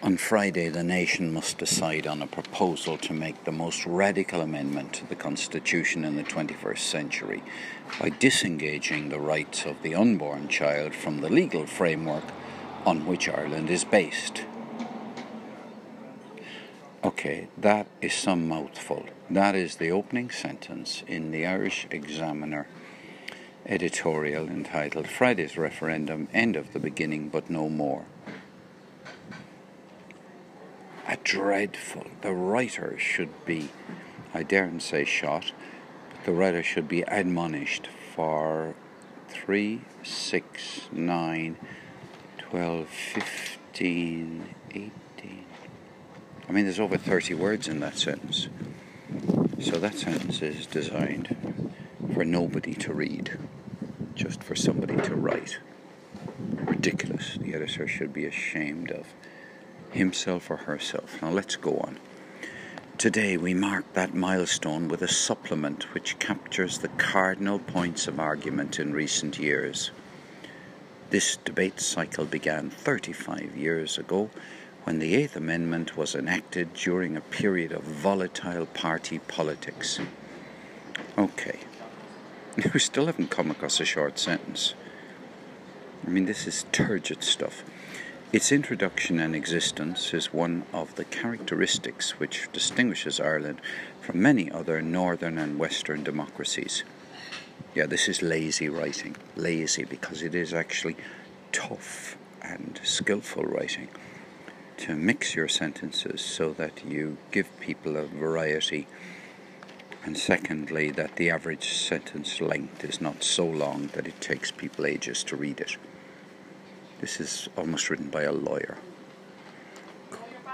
On Friday, the nation must decide on a proposal to make the most radical amendment to the Constitution in the 21st century by disengaging the rights of the unborn child from the legal framework on which Ireland is based. Okay, that is some mouthful. That is the opening sentence in the Irish Examiner editorial entitled Friday's Referendum End of the Beginning but No More a dreadful. The writer should be, I daren't say shot, but the writer should be admonished for 3, 6, 9, 12, 15, 18. I mean, there's over 30 words in that sentence. So that sentence is designed for nobody to read, just for somebody to write. Ridiculous. The editor should be ashamed of himself or herself. Now let's go on. Today we mark that milestone with a supplement which captures the cardinal points of argument in recent years. This debate cycle began 35 years ago when the Eighth Amendment was enacted during a period of volatile party politics. Okay, we still haven't come across a short sentence. I mean, this is turgid stuff. Its introduction and existence is one of the characteristics which distinguishes Ireland from many other northern and western democracies. Yeah, this is lazy writing. Lazy because it is actually tough and skillful writing to mix your sentences so that you give people a variety. And secondly, that the average sentence length is not so long that it takes people ages to read it. This is almost written by a lawyer.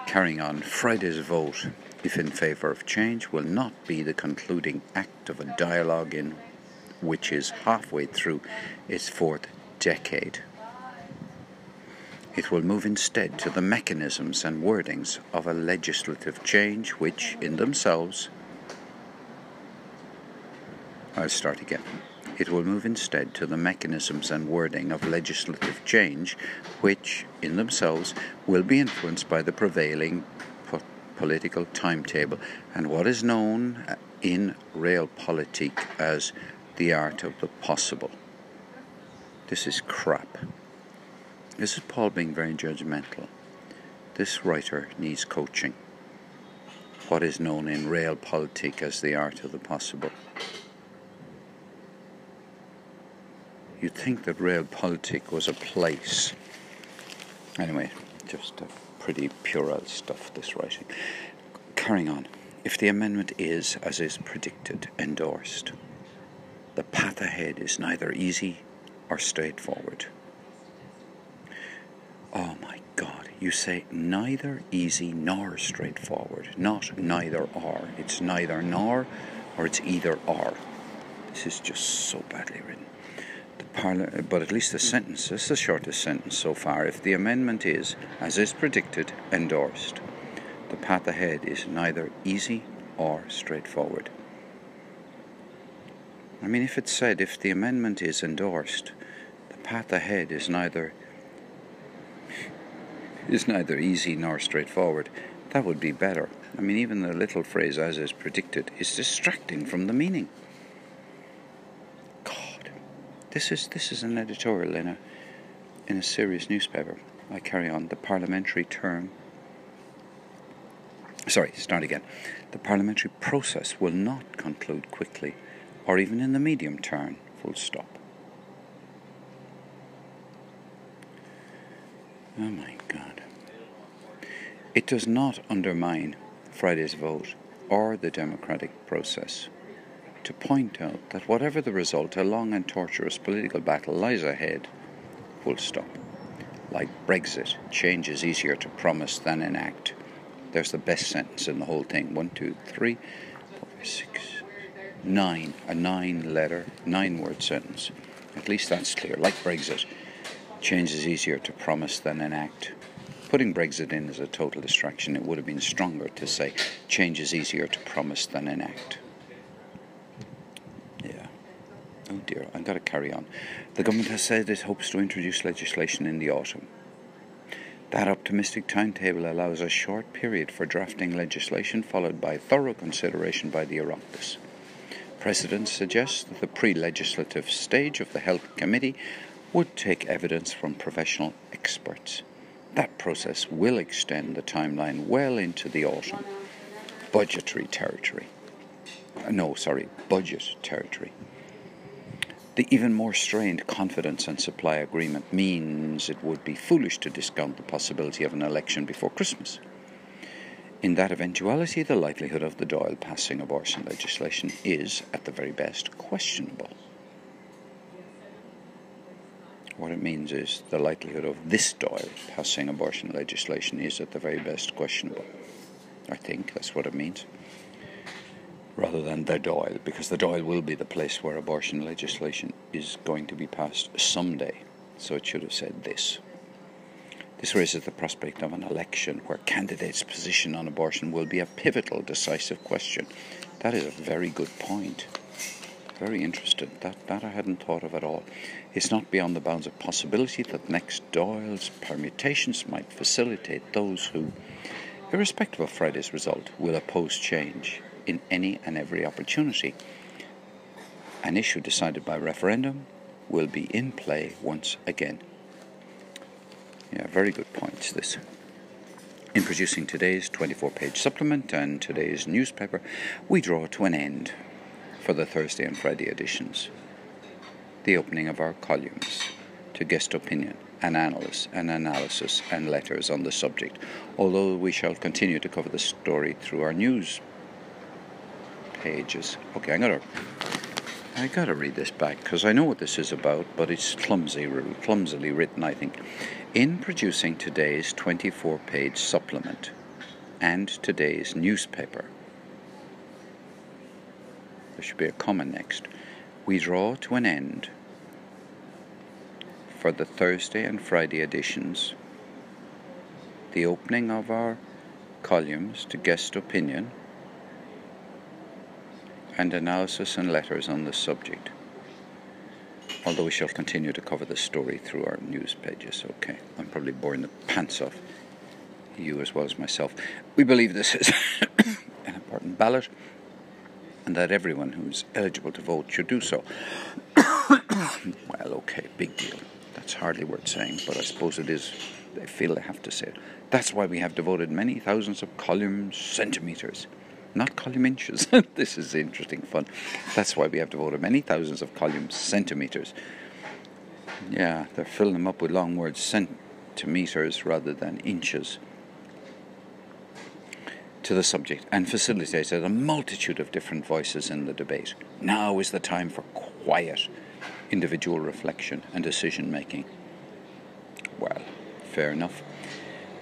Carrying on, Friday's vote, if in favour of change, will not be the concluding act of a dialogue in which is halfway through its fourth decade. It will move instead to the mechanisms and wordings of a legislative change which, in themselves, I'll start again. It will move instead to the mechanisms and wording of legislative change, which, in themselves, will be influenced by the prevailing po- political timetable and what is known uh, in realpolitik as the art of the possible. This is crap. This is Paul being very judgmental. This writer needs coaching. What is known in realpolitik as the art of the possible. You'd think that realpolitik was a place. Anyway, just a pretty puerile stuff, this writing. Carrying on. If the amendment is, as is predicted, endorsed, the path ahead is neither easy or straightforward. Oh my God, you say neither easy nor straightforward, not neither or. It's neither nor or it's either or. This is just so badly written. Parli- but at least the sentence, is the shortest sentence so far. If the amendment is, as is predicted, endorsed, the path ahead is neither easy or straightforward. I mean, if it said, if the amendment is endorsed, the path ahead is neither is neither easy nor straightforward, that would be better. I mean, even the little phrase, as is predicted, is distracting from the meaning. This is this is an editorial in a in a serious newspaper. I carry on the parliamentary term. Sorry, start again. The parliamentary process will not conclude quickly, or even in the medium term. Full stop. Oh my God. It does not undermine Friday's vote or the democratic process to point out that whatever the result, a long and tortuous political battle lies ahead. Full stop. Like Brexit, change is easier to promise than enact. There's the best sentence in the whole thing. One, two, three, four, six, nine. A nine letter, nine word sentence. At least that's clear. Like Brexit, change is easier to promise than enact. Putting Brexit in as a total distraction, it would have been stronger to say change is easier to promise than enact. Oh dear, I've got to carry on. The government has said it hopes to introduce legislation in the autumn. That optimistic timetable allows a short period for drafting legislation, followed by thorough consideration by the Oireachtas. Precedent suggests that the pre legislative stage of the Health Committee would take evidence from professional experts. That process will extend the timeline well into the autumn. Budgetary territory. Uh, no, sorry, budget territory. The even more strained confidence and supply agreement means it would be foolish to discount the possibility of an election before Christmas. In that eventuality, the likelihood of the Dáil passing abortion legislation is, at the very best, questionable. What it means is the likelihood of this Dáil passing abortion legislation is at the very best questionable. I think that's what it means. Rather than the Dáil, because the Dáil will be the place where abortion legislation is going to be passed someday. So it should have said this. This raises the prospect of an election where candidates' position on abortion will be a pivotal, decisive question. That is a very good point. Very interesting. That, that I hadn't thought of at all. It's not beyond the bounds of possibility that next Dáil's permutations might facilitate those who, irrespective of Friday's result, will oppose change in any and every opportunity. An issue decided by referendum will be in play once again. Yeah, very good points, this. In producing today's 24 page supplement and today's newspaper, we draw to an end for the Thursday and Friday editions. The opening of our columns to guest opinion, and analysis, and analysis and letters on the subject, although we shall continue to cover the story through our news pages. Okay, I'm gonna I gotta read this back because I know what this is about, but it's clumsy, clumsily written. I think in producing today's 24-page supplement and today's newspaper there should be a comma next. We draw to an end for the Thursday and Friday editions the opening of our columns to guest opinion and analysis and letters on the subject. Although we shall continue to cover the story through our news pages. Okay, I'm probably boring the pants off you as well as myself. We believe this is an important ballot and that everyone who's eligible to vote should do so. well, okay, big deal. That's hardly worth saying, but I suppose it is. They feel they have to say it. That's why we have devoted many thousands of columns, centimetres, not column inches. this is interesting fun. That's why we have devoted many thousands of column centimetres. Yeah, they're filling them up with long words, centimetres rather than inches to the subject and facilitated a multitude of different voices in the debate. Now is the time for quiet individual reflection and decision making. Well, fair enough.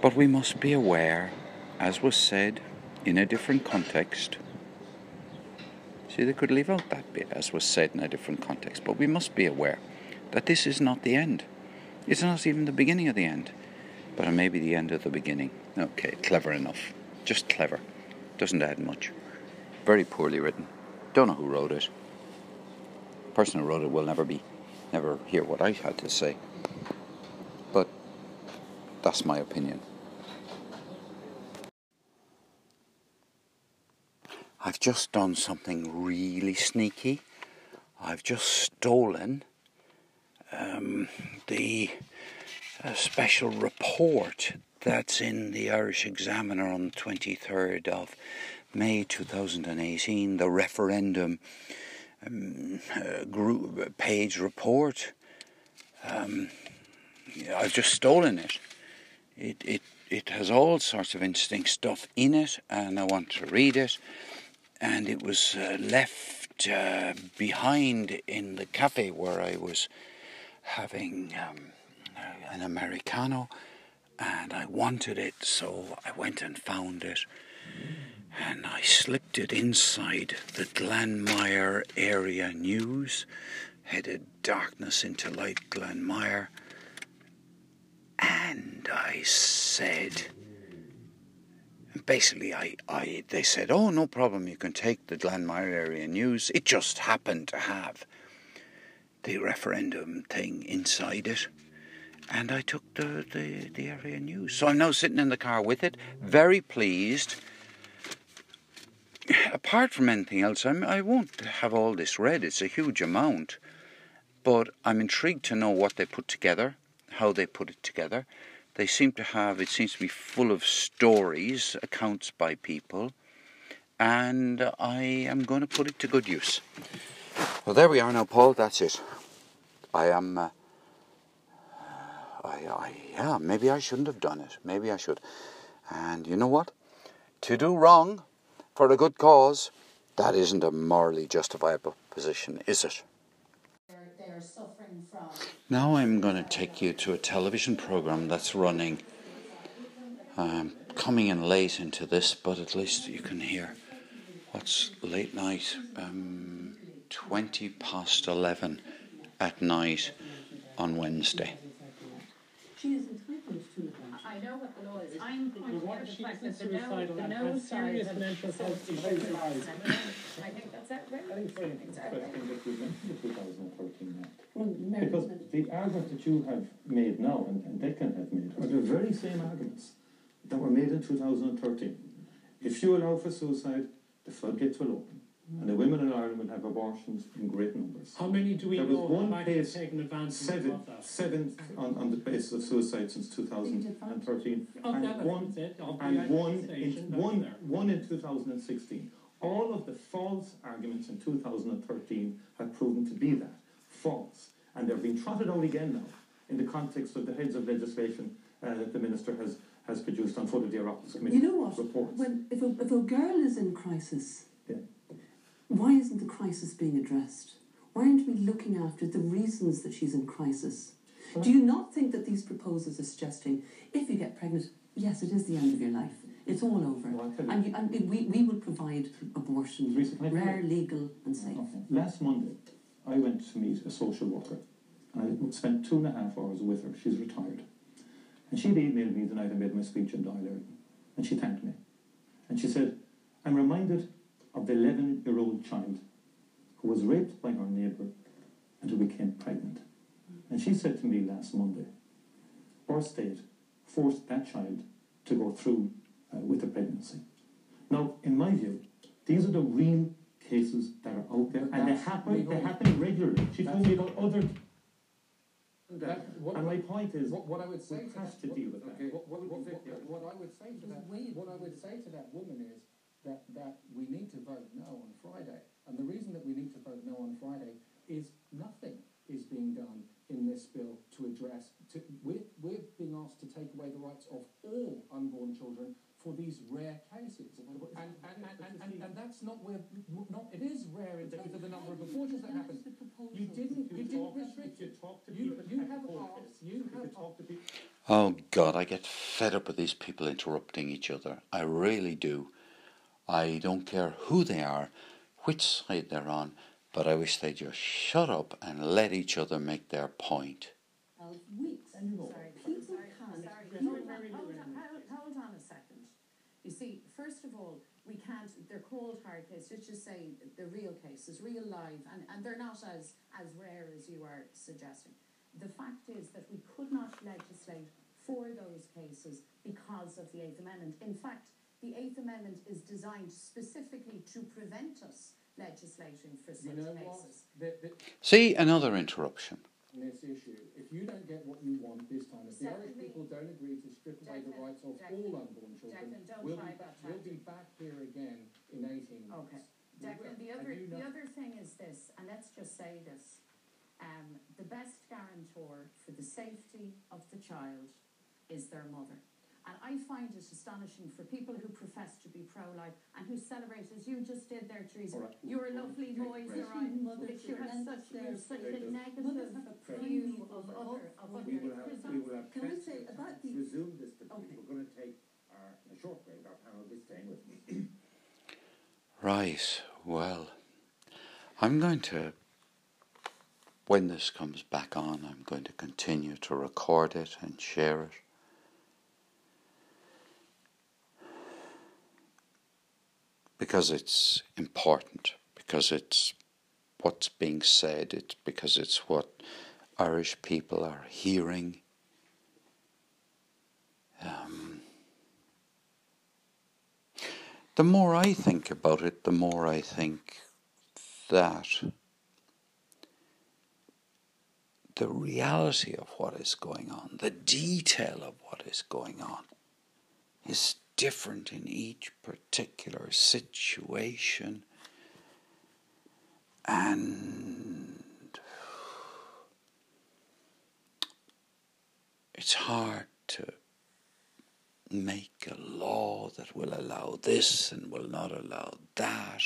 But we must be aware, as was said in a different context. See, they could leave out that bit, as was said in a different context, but we must be aware that this is not the end. It's not even the beginning of the end, but it may be the end of the beginning. Okay, clever enough. Just clever. Doesn't add much. Very poorly written. Don't know who wrote it. The person who wrote it will never be, never hear what I had to say. But that's my opinion. I've just done something really sneaky. I've just stolen um, the uh, special report that's in the Irish Examiner on the 23rd of May 2018, the referendum um, uh, group page report. Um, I've just stolen it. It, it. it has all sorts of interesting stuff in it, and I want to read it. And it was uh, left uh, behind in the cafe where I was having um, an Americano and I wanted it, so I went and found it. And I slipped it inside the Glanmire area news, headed darkness into light Glanmire, And I said, basically, I, I, they said, oh, no problem, you can take the Glanmire area news. It just happened to have the referendum thing inside it and I took the, the, the area news. So I'm now sitting in the car with it, very pleased. Apart from anything else, I'm, I won't have all this read, it's a huge amount. But I'm intrigued to know what they put together, how they put it together. They seem to have, it seems to be full of stories, accounts by people, and I am going to put it to good use. Well, there we are now, Paul, that's it. I am. Uh, I, I, yeah, maybe I shouldn't have done it. Maybe I should. And you know what? To do wrong for a good cause, that isn't a morally justifiable position, is it? Now I'm going to take you to a television program that's running. I'm coming in late into this, but at least you can hear what's late night, um, 20 past 11 at night on Wednesday. She is entitled to it. I know what the law is. I'm pointing What out if the she's fact been that the no, the no side serious have mental health so- issues? I think that's outrageous. I think it's very It's outrageous. interesting that we went to the 2013 Act. Well, Mary, Because the argument that you have made now and, and Declan have made are the very same arguments that were made in 2013. If you allow for suicide, the floodgates will open. And the women in Ireland will have abortions in great numbers. how many do we There was know one have case, taken advantage Seven, of that? seven on, on the basis of suicide since 2013. Of And that, one that's it, of the and one in, one, one in 2016. All of the false arguments in 2013 have proven to be that false, and they're being trotted out again now in the context of the heads of legislation uh, that the minister has has produced on foot of the Oireachtas Committee You know what? reports. When, if, a, if a girl is in crisis, Yeah. Why isn't the crisis being addressed? Why aren't we looking after the reasons that she's in crisis? Do you not think that these proposals are suggesting if you get pregnant, yes, it is the end of your life. It's all over. Well, you- and you, and we, we will provide abortion, Teresa, can I tell you- rare, legal, and safe. Okay. Last Monday, I went to meet a social worker, and I spent two and a half hours with her. She's retired. And she'd emailed me the night I made my speech in Éireann, and she thanked me. And she said, I'm reminded of the 11 year old child who was raped by her neighbour and who became pregnant. And she said to me last Monday, our state forced that child to go through uh, with a pregnancy. Now, in my view, these are the real cases that are out there, and they happen. They happen regularly. She told me about other. That, what, And my point is, what, what I would say we to have that, to deal with that. okay, What, what, what, what, what I would say to that, what I would say to that woman is that, that we need to vote no on Friday. And the reason that we need to vote no on Friday is nothing is being done in this bill to address, to, we're, we're being asked to take away the rights of all unborn children for these rare cases. And, and, and, and, and, and that's not where, not, it is rare in terms of the number of abortions that happen. You didn't, you didn't restrict it. talk to You, people you have court asked, you have you talk to people. Oh God, I get fed up with these people interrupting each other. I really do. I don't care who they are, which side they're on, but I wish they'd just shut up and let each other make their point. Of weeks. Sorry, People sorry, can't- sorry. people Hold on, can't- hold on, hold, hold on a second. You see, first of all, we can't, they're called hard cases, let's just say the real cases, real live, and, and they're not as, as rare as you are suggesting. The fact is that we could not legislate for those cases because of the Eighth Amendment. In fact, the Eighth Amendment is designed specifically to prevent us legislating for You such know cases. The, the, See, another interruption. this issue, if you don't get what you want this time, if the Irish people don't agree to strip away the rights of Declan, all unborn children, Declan, don't we'll, try be that back, we'll be back here again in 18 months. Okay. Declan, the other, you the other thing is this, and let's just say this. Um, the best guarantor for the safety of the child is their mother. And I find it astonishing for people who profess to be pro-life and who celebrate, as you just did there, Teresa, All right. your lovely boys Right. are on, Mother but you have such, you their have such a Mothers negative have view of of- other, of other We will have, we will have Can we say about to the- resume this debate. Okay. We're going to take our, a short break. Our panel is staying with me. Right, well, I'm going to, when this comes back on, I'm going to continue to record it and share it. because it's important, because it's what's being said, it's because it's what Irish people are hearing. Um, the more I think about it, the more I think that the reality of what is going on, the detail of what is going on, is different in each particular situation. And it's hard to make a law that will allow this and will not allow that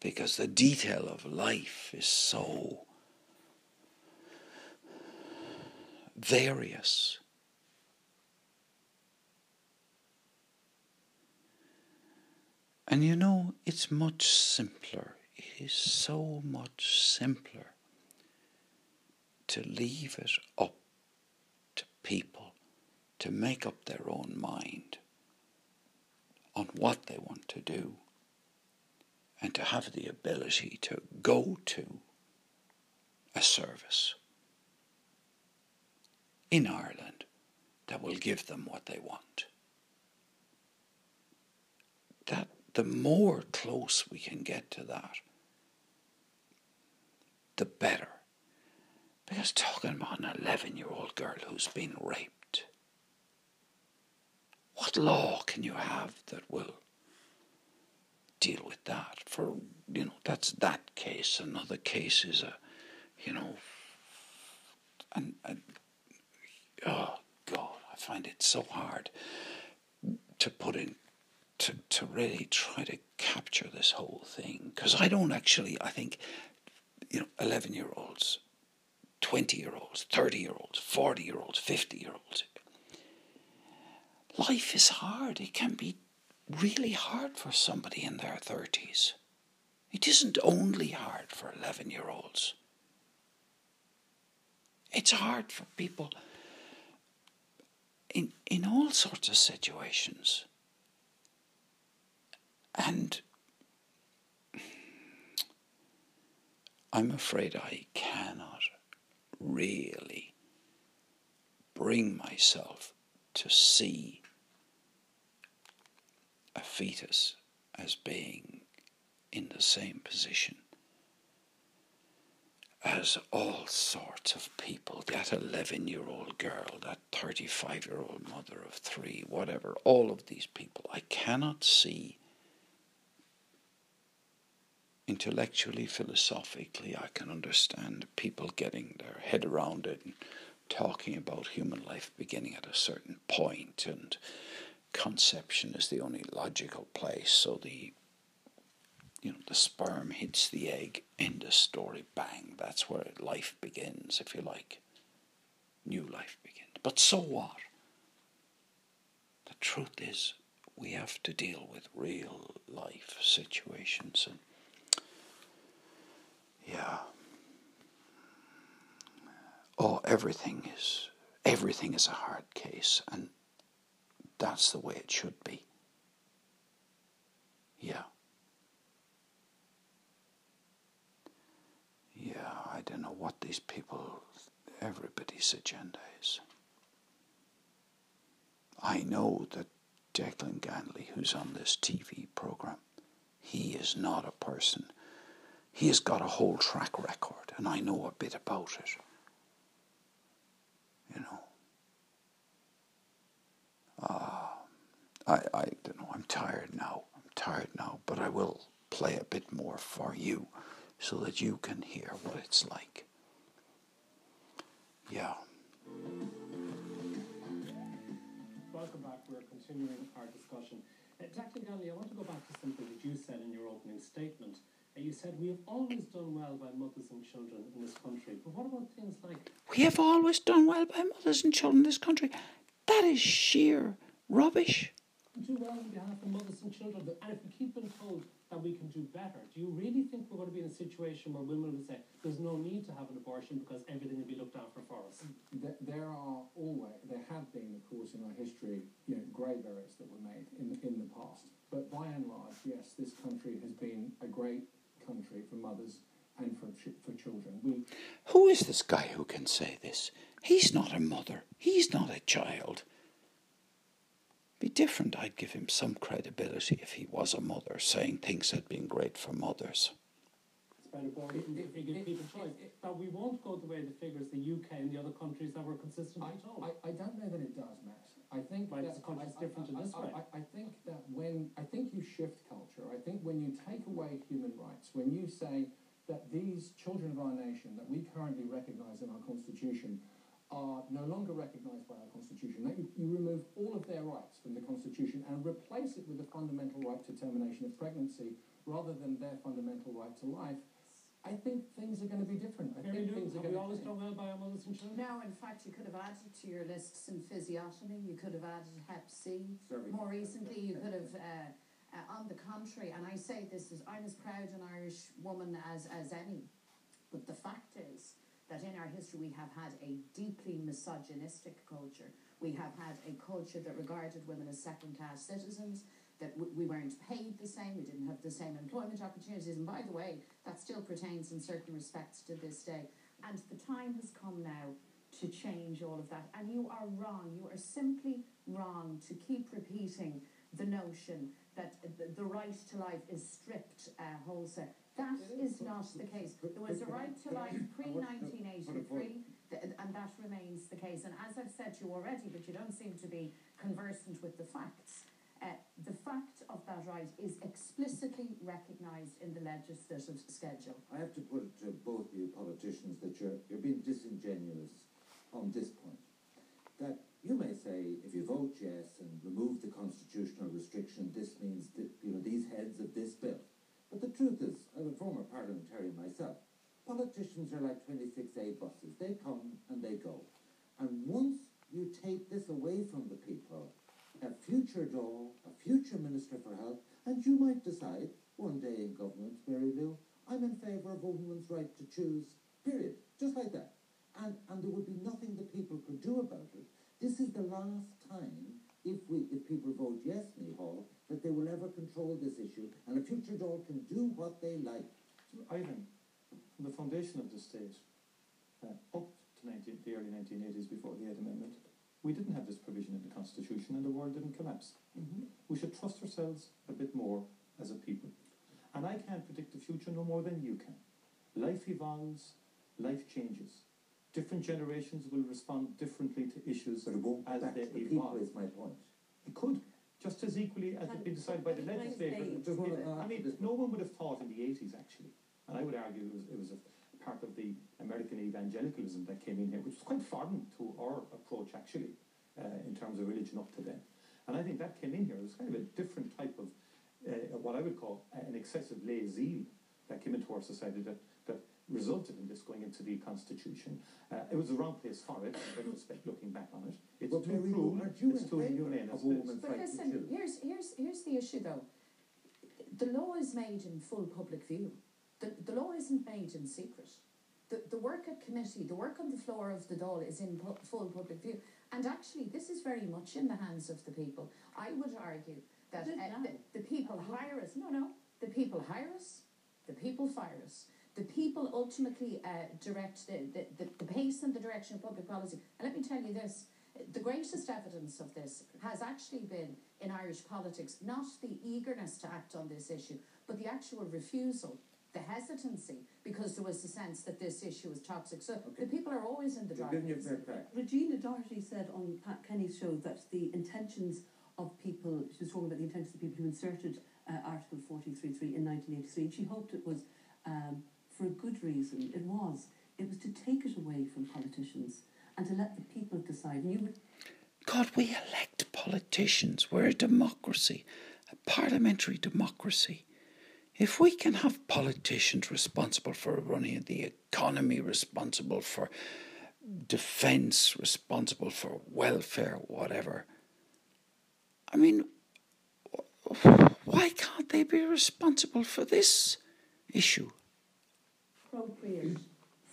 because the detail of life is so various. And you know, it's much simpler. It is so much simpler to leave it up to people to make up their own mind on what they want to do and to have the ability to go to a service in Ireland that will give them what they want. That the more close we can get to that, the better. Because talking about an 11 year old girl who's been raped, what law can you have that will deal with that? For, you know, that's that case. Another case is a, you know, and, and oh God, I find it so hard to put in to to really try to capture this whole thing because I don't actually. I think you know, eleven year olds, twenty year olds, thirty year olds, forty year olds, fifty year olds. Life is hard. It can be really hard for somebody in their thirties. It isn't only hard for eleven year olds. It's hard for people in, in all sorts of situations. And I'm afraid I cannot really bring myself to see a fetus as being in the same position as all sorts of people that 11 year old girl, that 35 year old mother of three, whatever, all of these people. I cannot see intellectually, philosophically, I can understand people getting their head around it and talking about human life beginning at a certain point and conception is the only logical place. So the you know, the sperm hits the egg, end of story, bang. That's where life begins, if you like. New life begins. But so what? The truth is, we have to deal with real life situations. And yeah. Oh, everything is everything is a hard case, and that's the way it should be. Yeah. Yeah, I don't know what these people, everybody's agenda is. I know that Declan Ganley, who's on this TV program, he is not a person. He has got a whole track record, and I know a bit about it. You know. Uh, I, I don't know, I'm tired now. I'm tired now, but I will play a bit more for you so that you can hear what it's like. Yeah. Welcome back. We're continuing our discussion. Uh, Dr. Ganley, I want to go back to something that you said in your opening statement. You said we have always done well by mothers and children in this country. But what about things like. We have always done well by mothers and children in this country. That is sheer rubbish. Do well on behalf of mothers and children. And if we keep being told that we can do better. Do you really think we're going to be in a situation where women will say there's no need to have an abortion because everything will be looked after for us? There are always, there have been, of course, in our history, you know, grave errors that were made in the, in the past. But by and large, yes, this country has been a great country for mothers and for ch- for children. We who is this guy who can say this? He's not a mother. He's not a child. Be different. I'd give him some credibility if he was a mother, saying things had been great for mothers. It's better boring if you give people choice. But we won't go the way the figures the UK and the other countries that were consistent I, all, I, I don't know that it does, Matt. I think Right, that, conscious I- I- different in I- this I- way. I, I think that when I think you shift culture, I think when you take away human rights, when you say that these children of our nation that we currently recognise in our constitution are no longer recognised by our constitution, that you, you remove all of their rights from the constitution and replace it with the fundamental right to termination of pregnancy rather than their fundamental right to life, I think things are going to be different. I Mary think Lou, things are have we going always done well by our mothers and children? No, in fact, you could have added to your list symphysiotomy. You could have added Hep C. Cervical More recently, you could have, uh, uh, on the contrary, and I say this is, I'm as proud an Irish woman as, as any. But the fact is that in our history we have had a deeply misogynistic culture. We have had a culture that regarded women as second class citizens, that w- we weren't paid the same, we didn't have the same employment opportunities. And by the way, that still pertains in certain respects to this day. And the time has come now to change all of that. And you are wrong. You are simply wrong to keep repeating the notion that the, the right to life is stripped uh, wholesale. That is not the case. There was a right to life pre 1983, and that remains the case. And as I've said to you already, but you don't seem to be conversant with the facts, uh, the fact of that right is explicitly recognised in the legislative schedule. I have to put it to both you politicians that you're, you're being disingenuous on this point. That you may say, if you vote yes and remove the constitutional restriction, this means that, you know, these heads of this bill. But the truth is, I'm a former parliamentarian myself. Politicians are like 26A buses. They come and they go. And once you take this away from the people, a future Dáil, a future Minister for Health, and you might decide one day in government, Mary Lou, I'm in favour of a woman's right to choose, period. Just like that. And, and there would be nothing the people could do about it. This is the last time, if we if people vote yes, Hall, that they will ever control this issue, and a future Dáil can do what they like. Ivan, from the foundation of the state, uh, up to 19, the early 1980s before the Eighth Amendment, we didn't have this provision in the Constitution and the world didn't collapse. We should trust ourselves a bit more as a people. And I can't predict the future no more than you can. Life life changes. Different generations will respond differently to issues But it won't as back they to the people, evolve. is my point. It could, just as equally as Can- it been decided by the legislature. say- Just I mean, no one would have thought in the 80s, actually, and I would argue it was, it was a part of the American evangelicalism that came in here, which was quite foreign to our approach, actually, uh, in terms of religion up to then. And I think that came in here. It was kind of a different type of, uh, what I would call an excessive lay zeal that came into our society that, that resulted in this going into the Constitution. Uh, it was the wrong place for it, in retrospect, looking back on it. It's But too cruel, aren't you it's too favour inhumane. of as a it is. woman's But listen, here's here's here's the issue though. The law is made in full public view. The, the law isn't made in secret. The, the work at committee, the work on the floor of the Dáil is in pu- full public view. And actually, this is very much in the hands of the people. I would argue that uh, the, the people hire us. No, no. The people hire us. The people fire us. The people ultimately uh, direct the, the, the, the pace and the direction of public policy. And let me tell you this the greatest evidence of this has actually been in Irish politics, not the eagerness to act on this issue, but the actual refusal, the hesitancy, because there was a sense that this issue was toxic. So the people are always in the We're giving you a driver's seat. Regina Doherty said on Pat Kenny's show that the intentions of people, she was talking about the intentions of people who inserted uh, Article 43.3 in 1983, and she hoped it was um, for a good reason. It was. It was to take it away from politicians and to let the people decide. And you would God, we elect politicians. We're a democracy, a parliamentary democracy. If we can have politicians responsible for running the economy, responsible for defence, responsible for welfare, whatever, I mean, why can't they be responsible for this issue? Appropriate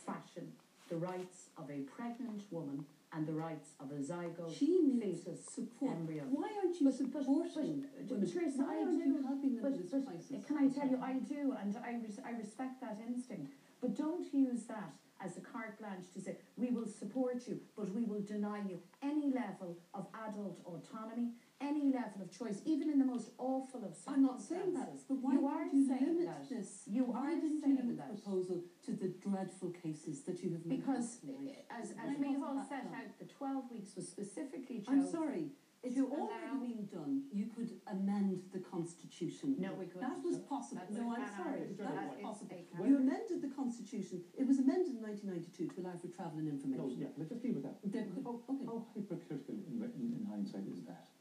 fashion the rights of a pregnant woman and the rights of a zygote She needs fetus support. embryo. Why aren't you But- but- supporting but- women? Teresa, Why I aren't do, you helping them But, in this but crisis? can I tell you, I do, and I, res- I respect that instinct. But don't use that as a carte blanche to say, we will support you, but we will deny you any level of adult autonomy, any level of choice, even in the most awful of circumstances. I'm not saying that, but why you are did you saying limit that. this? You why are didn't you saying limit that. the proposal to the dreadful cases that you have made Because, as, Why as we have all set done? out, the 12 weeks was specifically chosen. I'm chosen. sorry. It's to already allow- been done. You could amend the constitution. No, we couldn't. That was possible. That's no, a I'm sorry. argument. That That was possible. You amended the constitution. It was amended in 1992 to allow for travel and information. No, information. yeah, let's just deal with that. There could- how, okay. how hypocritical in, in, in hindsight is that?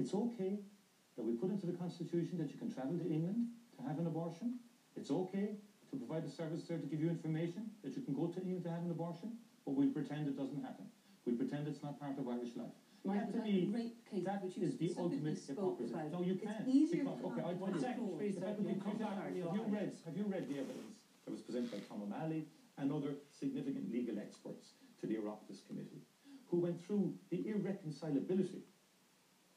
It's okay that we put into the constitution that you can travel to England to have an abortion. It's okay to provide a service there to give you information that you can go to England to have an abortion, but we pretend it doesn't happen. We pretend it's not part of Irish life. Michael, that me, rape case that which is the ultimate hypocrisy. about. No, you it's can't. easier because- okay, have I- a one second, please, If I could We'll be come back the have you read have you read the evidence that was presented by Tom O'Malley and other significant legal experts to the Oireachtas Committee, who went through the irreconcilability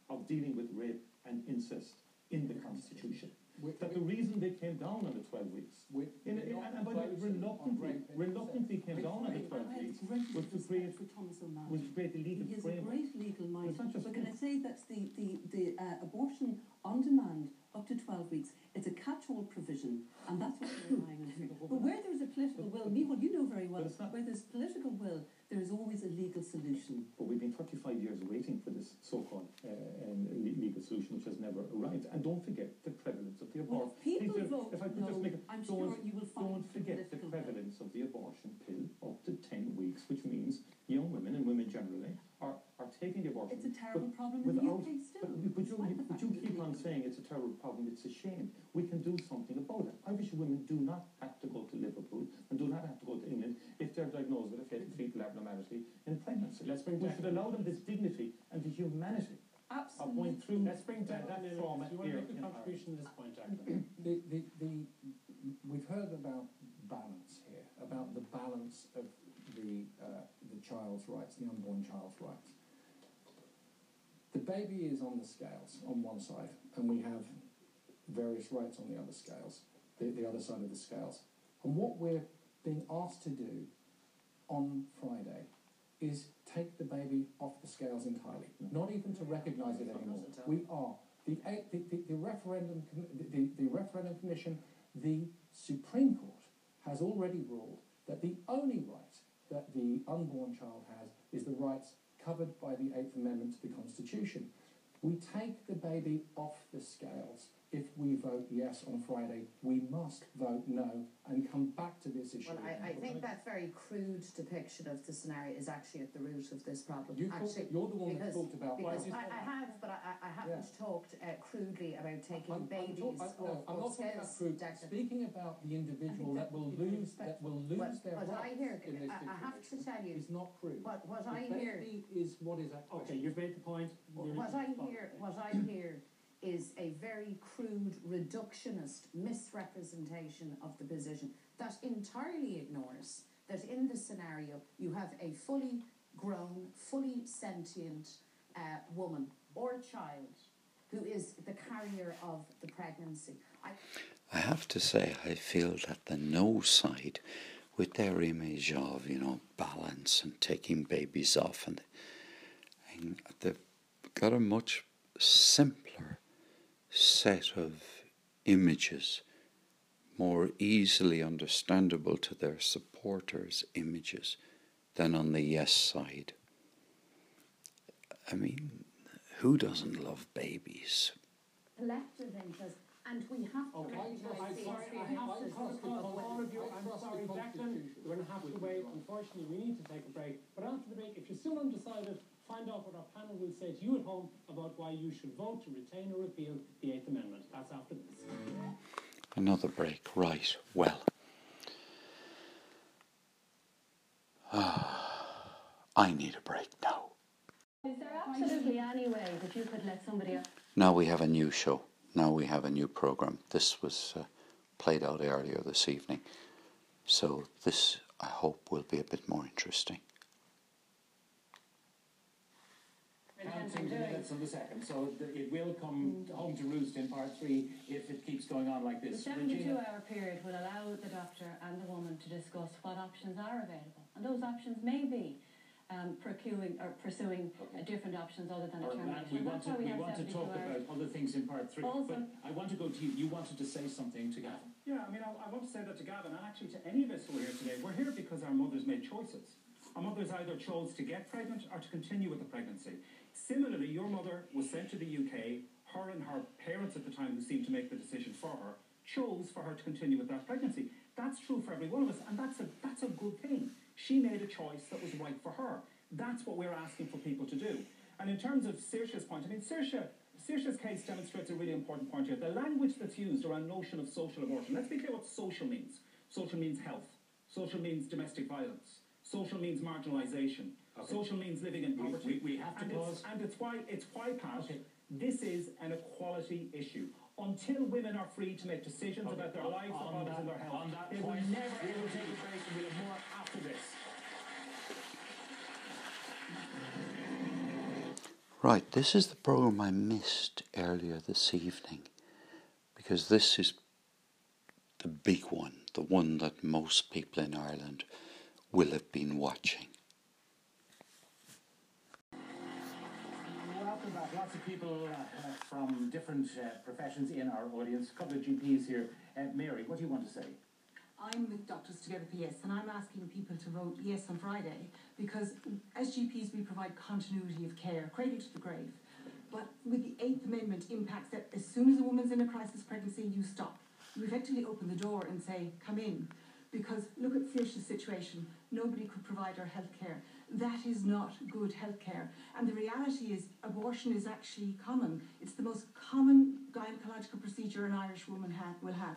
of dealing with rape and incest in the Constitution? With- That the reason they came down on the 12 weeks, with- in, in, not and by the way, reluctantly, reluctantly came down on the 12 weeks, was to create, for Thomas was to create a legal He has a framework. great legal mind. It's not just But can I say that the, the, the uh, abortion on demand up to 12 weeks, it's a catch-all provision, and that's what we're relying on here. But where there's a political will, Michael, you know very well, not, where there's political will, there is always a legal solution. But we've been 35 years waiting for this so-called uh, um, legal solution, which has never arrived. And don't forget the prevalence of the Well, abortion. if people Please, vote if I could no, just make a, I'm sure you will find don't forget the political will. prevalence of the abortion pill up to 10 weeks, which means young women and women generally are, are taking the abortion. It's a terrible but problem in the UK still. But, but, you, despite but you keep on saying it's a terrible problem, it's a shame. We can do something about it. Irish women do not have to go to Liverpool and do not have to go to England if they're diagnosed with a fe- fetal abnormality in pregnancy. Let's bring we Declan should allow them this dignity and the humanity of going Absolutely. through Let's bring uh, Declan that in. trauma Do you want to make a contribution at this point, Declan? The, the, the, we've heard about balance here, about the balance of uh, the child's rights, the unborn child's rights. The baby is on the scales on one side, and we have various rights on the other scales, the, the other side of the scales. And what we're being asked to do on Friday is take the baby off the scales entirely, not even to recognise it anymore. We are the, the, the, the referendum the, the, referendum commission, the Supreme Court has already ruled that the only right that the unborn child has is the rights covered by the Eighth Amendment to the Constitution. We take the baby off the scales if we vote yes on Friday. We must vote no and come back to this issue. Well, I, I think that very crude depiction of the scenario is actually at the root of this problem. You talk, actually, you're the one that talked about Because why- I, I have, but I, I- I haven't talked uh, crudely about taking I'm- I'm babies talk- I- no, I'm off not talking about crude. Declan. Speaking about the individual that that will lose that will lose What, their what I hear, in this I, I have to tell you, is not crude. what, what I hear, is what is at Okay, you've made the point. You're- what I hear, what I hear is a very crude, reductionist misrepresentation of the position that entirely ignores that in the scenario you have a fully grown, fully sentient uh, woman or child who is the carrier of the pregnancy. I, I have to say, I feel that the no side, with their image of you know balance and taking babies off, and, and they've got a much simpler set of images, more easily understandable to their supporters' images than on the yes side. I mean, who doesn't love babies? collective interest, and we have to oh, Okay, I'm sorry, I have to come experiences across all of you. I I'm sorry, Declan, we're going to have to wait. Unfortunately, we need to take a break. But after the break, if you're still undecided, find out what our panel will say to you at home about why you should vote to retain or repeal the Eighth Amendment. That's after this. Another break, right. Well, I need a break now. Is there absolutely any way that you could let somebody else? Now we have a new show. Now we have a new program. This was uh, played out earlier this evening. So this, I hope, will be a bit more interesting. Counting 90 doing. minutes on the second, so th- it will come home to roost in part three if it keeps going on like this. The this. 72 Regina? hour period will allow the doctor and the woman to discuss what options are available. And those options may be um, pursuing, or pursuing uh, different options other than a Or, termination. we want that's to, why we we have want to 72 talk hours. about other things in part three, Also- but I want to go to you, you wanted to say something to Gavin. Yeah, I mean, I, I want to say that to Gavin, and actually to any of us who are here today. We're here because our mothers made choices. Our mothers either chose to get pregnant or to continue with the pregnancy. Similarly, your mother was sent to the UK. Her and her parents at the time, who seemed to make the decision for her, chose for her to continue with that pregnancy. That's true for every one of us, and that's a that's a good thing. She made a choice that was right for her. That's what we're asking for people to do. And in terms of Saoirse's point, I mean, Saoirse, Saoirse's case demonstrates a really important point here. The language that's used around notion of social abortion. Let's be clear what social means. Social means health. Social means domestic violence. Social means marginalisation. Okay. Social means living in poverty. we- we have to and pause. It's, and it's why it's why, Pat, Okay. this is an equality issue. Until women are free to make decisions Okay, about their on- lives, their on bodies, that- and their health, On that they point, will never we will take a break and we'll have more after this. Right, this is the program I missed earlier this evening because this is the big one, the one that most people in Ireland will have been watching. Lots of people uh, from different uh, professions in our audience. A couple of GPs here. Uh, Mary, what do you want to say? I'm with Doctors Together PS and I'm asking people to vote yes on Friday because as GPs we provide continuity of care, cradle to the grave. But with the Eighth Amendment impacts that as soon as a woman's in a crisis pregnancy, you stop. You effectively open the door and say, come in. Because look at Saoirse's situation. Nobody could provide her health care. That is not good health care. And the reality is abortion is actually common. It's the most common gynecological procedure an Irish woman ha- will have.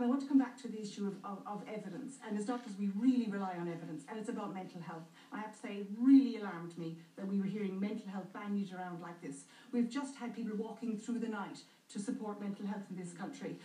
And I want to come back to the issue of, of, of evidence. And as doctors, we really rely on evidence, and it's about mental health. I have to say, it really alarmed me that we were hearing mental health bandied around like this. We've just had people walking through the night to support mental health in this country.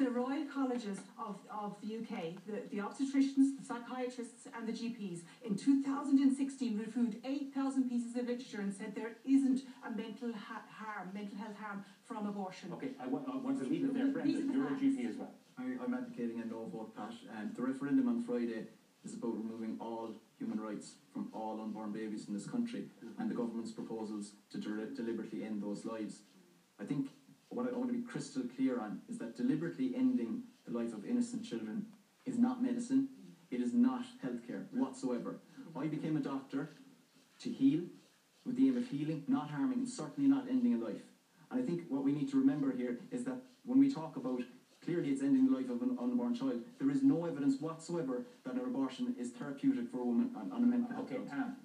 The Royal Colleges of, of the UK, the, the obstetricians, the psychiatrists, and the GPs, in 2016 reviewed 8,000 pieces of literature and said there isn't a mental ha- harm, mental health harm from abortion. Okay, I want, I want to leave it there. These are Brendan, you're a. GP as well. I, I'm advocating a no vote, Pat. And the referendum on Friday is about removing all human rights from all unborn babies in this country mm-hmm. and the government's proposals to de- deliberately end those lives. I think what I want to be crystal clear on is that deliberately ending the life of innocent children is not medicine, it is not healthcare whatsoever. Mm-hmm. I became a doctor to heal with the aim of healing, not harming, and certainly not ending a life. And I think what we need to remember here is that when we talk about clearly it's ending the life of an unborn child, there is no evidence whatsoever that an abortion is therapeutic for a woman on, on a mental health Okay, grounds. Anne,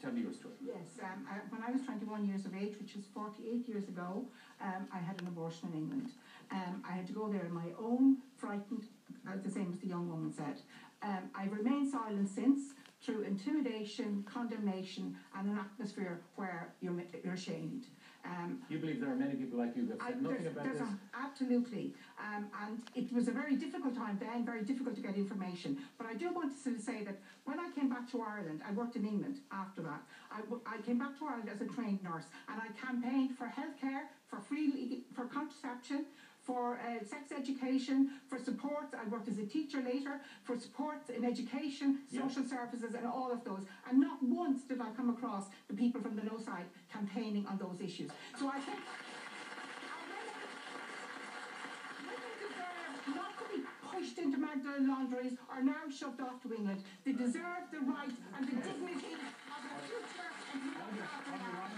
tell me your story. Yes, um, I, when I was 21 years of age, which is 48 years ago, um, I had an abortion in England. Um, I had to go there on my own, frightened, uh, the same as the young woman said. Um, I've remained silent since through intimidation, condemnation, and an atmosphere where you're, you're shamed. Um, You believe there are many people like you that I, said nothing about this? A, absolutely. Um, and it was a very difficult time then, very difficult to get information. But I do want to say that when I came back to Ireland, I worked in England after that. I came back to Ireland as a trained nurse and I campaigned for healthcare, for free, for contraception, for uh, sex education, for support. I worked as a teacher later, for support in education, Yeah. social services, and all of those. And not once did I come across the people from the no side campaigning on those issues. So I think. Women deserve not to be pushed into Magdalene laundries are now shoved off to England. They deserve the right and the dignity of a future and to look after that.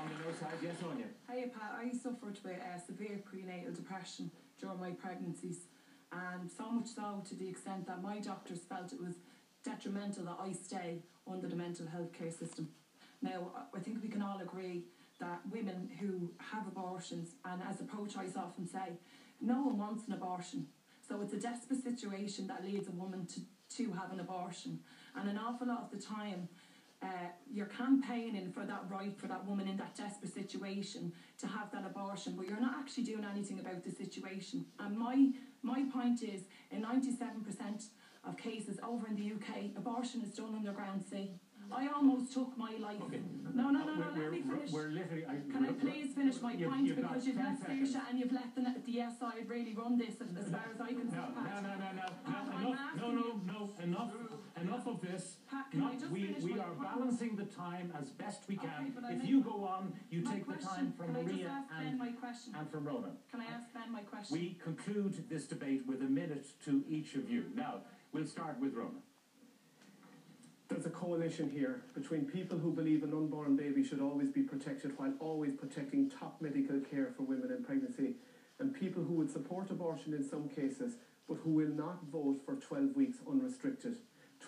On the side, yes, Sonia. Hiya Pat, I suffered with uh, severe prenatal depression during my pregnancies and so much so to the extent that my doctors felt it was detrimental that I stay under the mental health care system. Now, I- think we can all agree that women who have abortions, and as the pro-choice often say, no one wants an abortion. So it's a desperate situation that leads a woman to, to have an abortion. And an awful lot of the time, uh, you're campaigning for that right for that woman in that desperate situation to have that abortion, but you're not actually doing anything about the situation. And my my point is, in 97% of cases over in the UK, abortion is done under Ground C. I almost took my life. Okay. No, no, no, no. We're- let me finish? We're literally. I, Can I please finish my You've- point you've because you've left seconds. Saoirse and you've let the, the side really run this as, as far as I can see. No, no, no, no, no, no, no, no, no, enough, enough of this. Pat, can I Not- just we, we are point? balancing the time as best we can. but I If you go on, you My take the time from can I just Maria and, and from Ronan. Can I ask Ben my question? We conclude this debate with a minute to each of you. Now, we'll start with Ronan. There's a coalition here between people who believe an unborn baby should always be protected while always protecting top medical care for women in pregnancy, and people who would support abortion in some cases but who will not vote for 12 weeks unrestricted.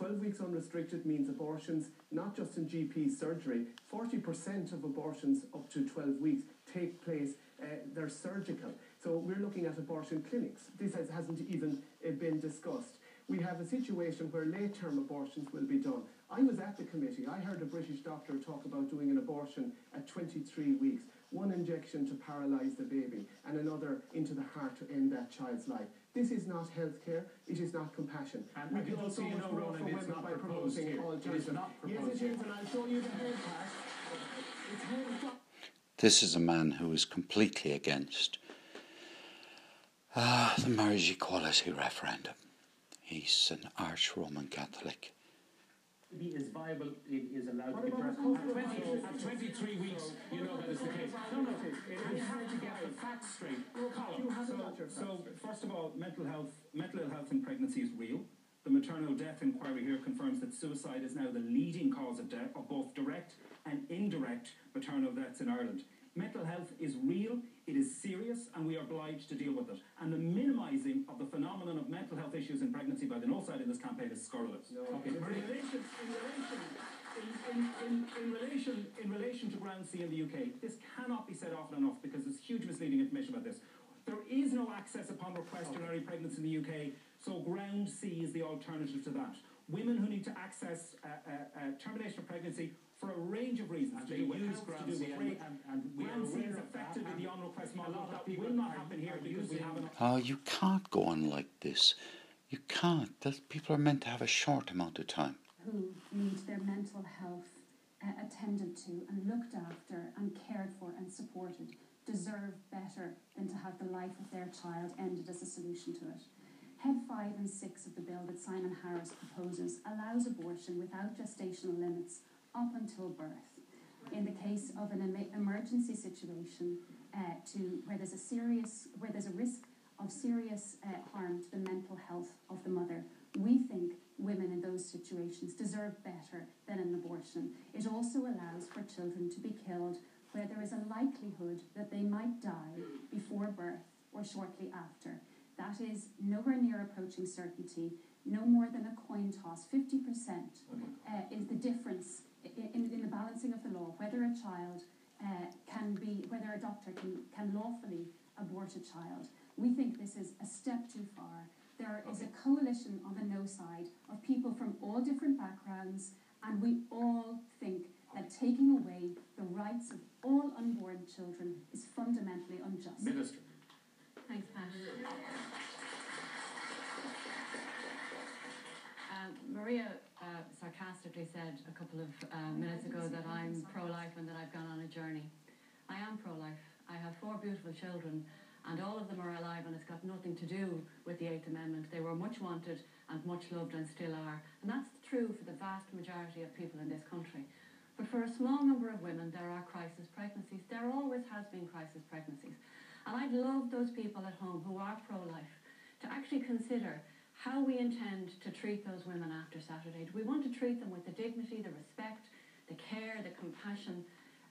12 weeks unrestricted means abortions, not just in GP surgery, 40% of abortions up to 12 weeks take place, uh, they're surgical. So we're looking at abortion clinics. This has, hasn't even uh, been discussed. We have a situation where late term abortions will be done. I was at the committee. I heard a British doctor talk about doing an abortion at 23 weeks. One injection to paralyse the baby and another into the heart to end that child's life. This is not healthcare. It is not compassion. And we I can can do so see much more for women by proposed promoting here. It is alternatives. Yes, proposed it here. is, and I'll show you the head part. It's head This is a man who is completely against uh, the marriage equality referendum. He's an arch Roman Catholic. Baby is viable, it is allowed What to be about birthed. a couple At, of 20, 23 weeks, you know that is the case. No, no, we have to get the facts straight. You haven't got your So, facts so first of all, mental health, mental ill health in pregnancy is real. The maternal death inquiry here confirms that suicide is now the leading cause of death of both direct and indirect maternal deaths in Ireland. Mental health is real, it is serious, and we are obliged to deal with it. And the minimising of the phenomenon of mental health issues in pregnancy by the no side in this campaign is scurrilous. Okay, in relation, in relation, in, in relation, in relation to Ground C in the UK, this cannot be said often enough because there's huge misleading information about this. There is no access upon request to early pregnancy in the UK, so Ground C is the alternative to that. Women who need to access uh, uh, uh, termination of pregnancy for a range of reasons, And to they do with use health, to do C with and- rape, and- and we are Ground C aware is of that, effectively the on request a model. lot of That will not happen here because we have an Oh, you can't go on like this. You can't. That people are meant to have a short amount of time. who need their mental health uh, attended to and looked after and cared for and supported deserve better than to have the life of their child ended as a solution to it. Head 5 and 6 of the bill that Simon Harris proposes allows abortion without gestational limits up until birth. In the case of an em- emergency situation uh, to where there's a serious where there's a risk of serious uh, harm to the mental health of the mother, we think women in those situations deserve better than an abortion. It also allows for children to be killed where there is a likelihood that they might die before birth or shortly after. That is nowhere near approaching certainty, no more than a coin toss. 50% uh, is the difference in, in, in the balancing of the law, whether a child uh, can be, whether a doctor can, can lawfully abort a child. We think this is a step too far. There is a coalition on the no side of people from all different backgrounds, and we all think that taking away the rights of all unborn children is fundamentally unjust. Minister. Thanks, Pat. Um, Maria uh, sarcastically said a couple of uh, minutes ago that I'm pro-life and that I've gone on a journey. I am pro-life. I have four beautiful children, and all of them are alive, and it's got nothing to do with the Eighth Amendment. They were much wanted and much loved, and still are, and that's true for the vast majority of people in this country. But for a small number of women, there are crisis pregnancies. There always has been crisis pregnancies. And I'd love those people at home who are pro-life to actually consider how we intend to treat those women after Saturday. Do we want to treat them with the dignity, the respect, the care, the compassion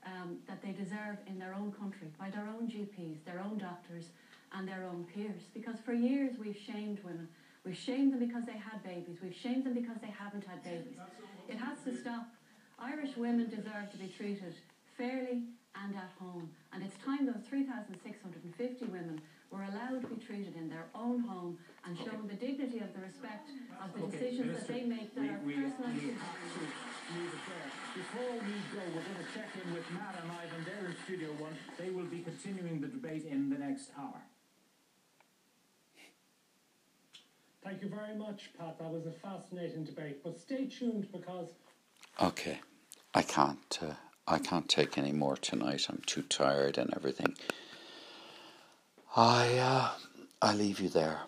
um, that they deserve in their own country, by their own GPs, their own doctors, and their own peers? Because for years we've shamed women. We've shamed them because they had babies. We've shamed them because they haven't had babies. It has to stop. Irish women deserve to be treated fairly and at home. And it's time those 3,650 women were allowed to be treated in their own home and shown the dignity of the respect of the Okay, decisions that they make that we, are we, personal we to have to leave it there. Before we go, we're going to check in with Matt and Ivan. They're in Studio One. They will be continuing the debate in the next hour. Thank you very much, Pat. That was a fascinating debate. But stay tuned because Okay, I can't. Uh, I can't take any more tonight. I'm too tired and everything. I uh, I leave you there.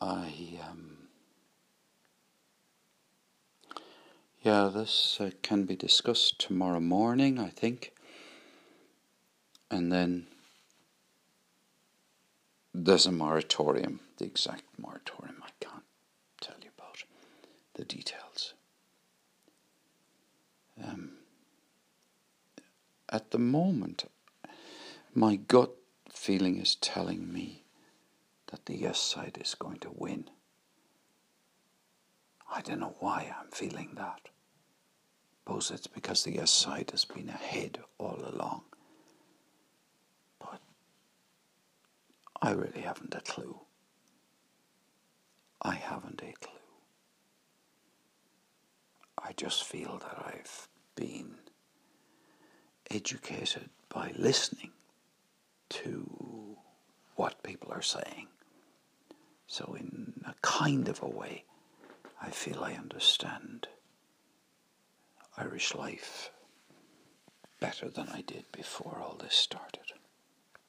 I um, yeah, this uh, can be discussed tomorrow morning, I think, and then there's a moratorium. The exact moratorium I can't tell you about the details. Um, at the moment, my gut feeling is telling me that the yes side is going to win. I don't know why I'm feeling that. Suppose it's because the yes side has been ahead all along. But I really haven't a clue. I haven't a clue. I just feel that I've been educated by listening to what people are saying. So, in a kind of a way, I feel I understand Irish life better than I did before all this started.